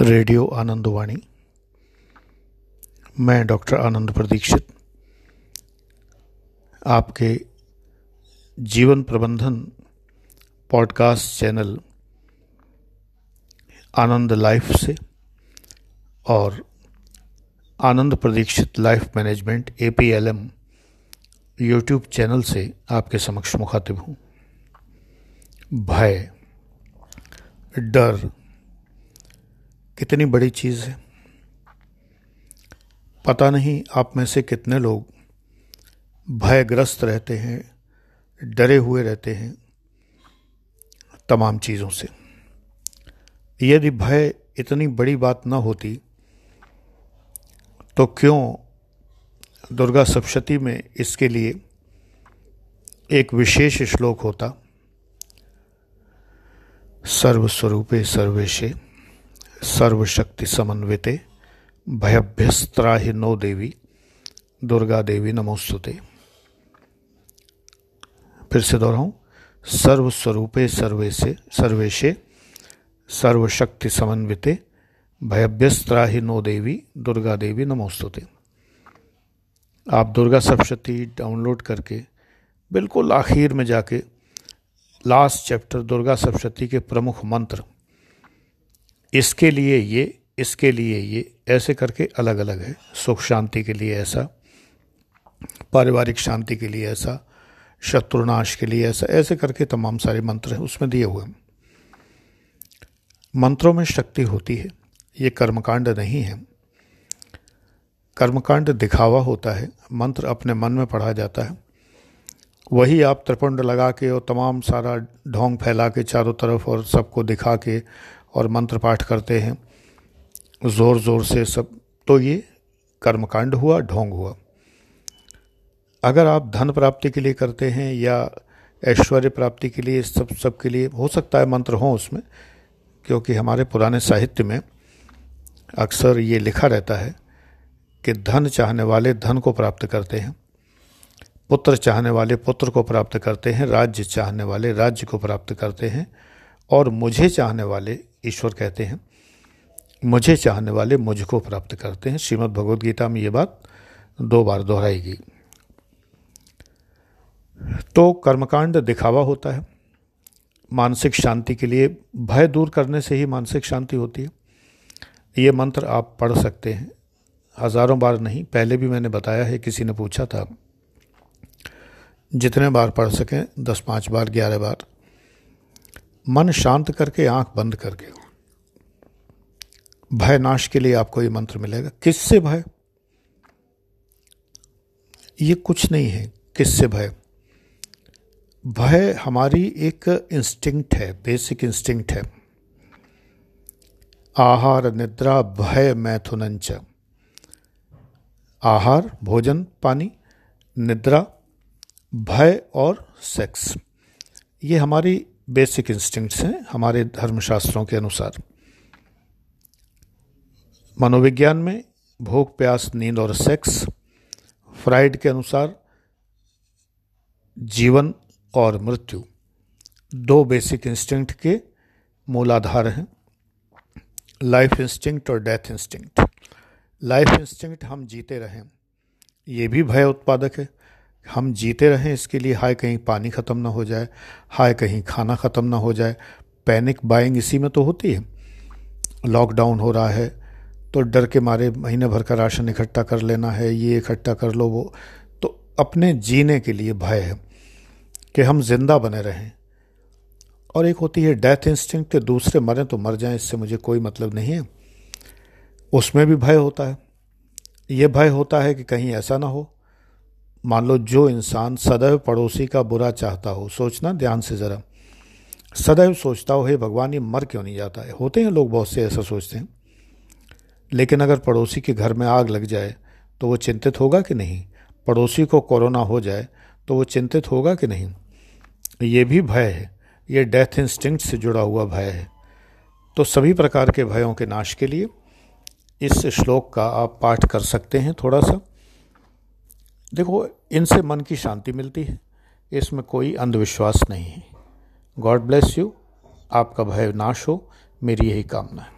Radio Anandwani मैं doctor आनंद प्रदीक्षित। आपके जीवन प्रबंधन पॉडकास्ट चैनल आनंद लाइफ से और Anand Pradikshit life management A P L M YouTube channel से आपके समक्ष मुखातिब हूँ। भय, डर कितनी बड़ी चीज़ है। पता नहीं आप में से कितने लोग भयग्रस्त रहते हैं, डरे हुए रहते हैं तमाम चीज़ों से। यदि भय इतनी बड़ी बात ना होती तो क्यों दुर्गा सप्शती में इसके लिए एक विशेष श्लोक होता? सर्वस्वरूपे सर्वेशे। सर्वशक्ति समन्विते, भयभ्यस्त्राहि नो देवी, दुर्गा देवी नमोस्तुते। फिर से दोहराऊं, सर्वस्वरूपे सर्वेशे सर्वेशे, सर्वशक्ति समन्विते, भयभ्यस्त्राहि नो देवी, दुर्गा देवी नमोस्तुते। आप दुर्गा सप्तशती डाउनलोड करके, बिल्कुल आखिर में जाके लास्ट चैप्टर दुर्गा सप्तशती के प्रमुख मंत्र इसके लिए ये, इसके लिए ये, ऐसे करके अलग अलग है। सुख शांति के लिए ऐसा, पारिवारिक शांति के लिए ऐसा, शत्रुनाश के लिए ऐसा, ऐसे करके तमाम सारे मंत्र हैं, उसमें दिए हुए मंत्रों में शक्ति होती है, ये कर्मकांड नहीं है। कर्मकांड दिखावा होता है, मंत्र अपने मन में पढ़ा जाता है। वही आप त्रिपुंड लगा के और तमाम सारा ढोंग फैला के चारों तरफ़ और सबको दिखा के और मंत्र पाठ करते हैं। ज़ोर ज़ोर से सब तो ये कर्मकांड हुआ, ढोंग हुआ। अगर आप धन प्राप्ति के लिए करते हैं या ऐश्वर्य प्राप्ति के लिए, सब सब के लिए, हो सकता है मंत्र हों उसमें, क्योंकि हमारे पुराने साहित्य में अक्सर ये लिखा रहता है कि धन चाहने वाले धन को प्राप्त करते हैं, पुत्र चाहने वाले पुत्र को प्राप्त करते हैं, राज्य चाहने वाले राज्य को प्राप्त करते हैं, और मुझे चाहने वाले ईश्वर कहते हैं, मुझे चाहने वाले मुझको प्राप्त करते हैं। श्रीमद् भगवद गीता में ये बात दो बार दोहराएगी तो कर्मकांड दिखावा होता है। मानसिक शांति के लिए भय दूर करने से ही मानसिक शांति होती है। ये मंत्र आप पढ़ सकते हैं। हज़ारों बार नहीं, पहले भी मैंने बताया है, किसी ने पूछा था। जितने बार पढ़ सकें, दस पाँच बार, ग्यारह बार। मन शांत करके आँख बंद करके भय नाश के लिए आपको ये मंत्र मिलेगा, किससे भय? ये कुछ नहीं है, किससे भय? भय हमारी एक इंस्टिंक्ट है बेसिक इंस्टिंक्ट है। आहार निद्रा भय मैथुनंच आहार, भोजन, पानी, निद्रा, भय और सेक्स ये हमारी बेसिक इंस्टिंक्ट्स हैं हमारे धर्मशास्त्रों के अनुसार। मनोविज्ञान में भूख प्यास, नींद और सेक्स फ्राइड के अनुसार जीवन और मृत्यु। दो बेसिक इंस्टिंक्ट के मूलाधार हैं। लाइफ इंस्टिंक्ट और डेथ इंस्टिंक्ट लाइफ इंस्टिंक्ट हम जीते रहें, ये भी भय उत्पादक है। हम जीते रहें, इसके लिए हाय कहीं पानी ख़त्म ना हो जाए, हाय कहीं खाना ख़त्म ना हो जाए। पैनिक बाइंग इसी में तो होती है। लॉकडाउन हो रहा है तो डर के मारे महीने भर का राशन इकट्ठा कर लेना है, ये इकट्ठा कर लो, वो। तो अपने जीने के लिए भय है कि हम ज़िंदा बने रहें। और एक होती है डेथ इंस्टिंक्ट कि दूसरे मरें तो मर जाएँ, इससे मुझे कोई मतलब नहीं है। उसमें भी भय होता है। ये भय होता है कि कहीं ऐसा ना हो। मान लो जो इंसान सदैव पड़ोसी का बुरा चाहता हो, सोचना ध्यान से ज़रा। सदैव सोचता हो, हे भगवान, ये मर क्यों नहीं जाता है? होते हैं लोग बहुत से ऐसा सोचते हैं। लेकिन अगर पड़ोसी के घर में आग लग जाए तो वो चिंतित होगा कि नहीं? पड़ोसी को कोरोना हो जाए तो वो चिंतित होगा कि नहीं? ये भी भय है। ये डेथ इंस्टिंक्ट से जुड़ा हुआ भय है। तो सभी प्रकार के भयों के नाश के लिए इस श्लोक का आप पाठ कर सकते हैं थोड़ा सा। देखो, इनसे मन की शांति मिलती है। इसमें कोई अंधविश्वास नहीं है। God bless you. आपका भय नाश हो। मेरी यही कामना है।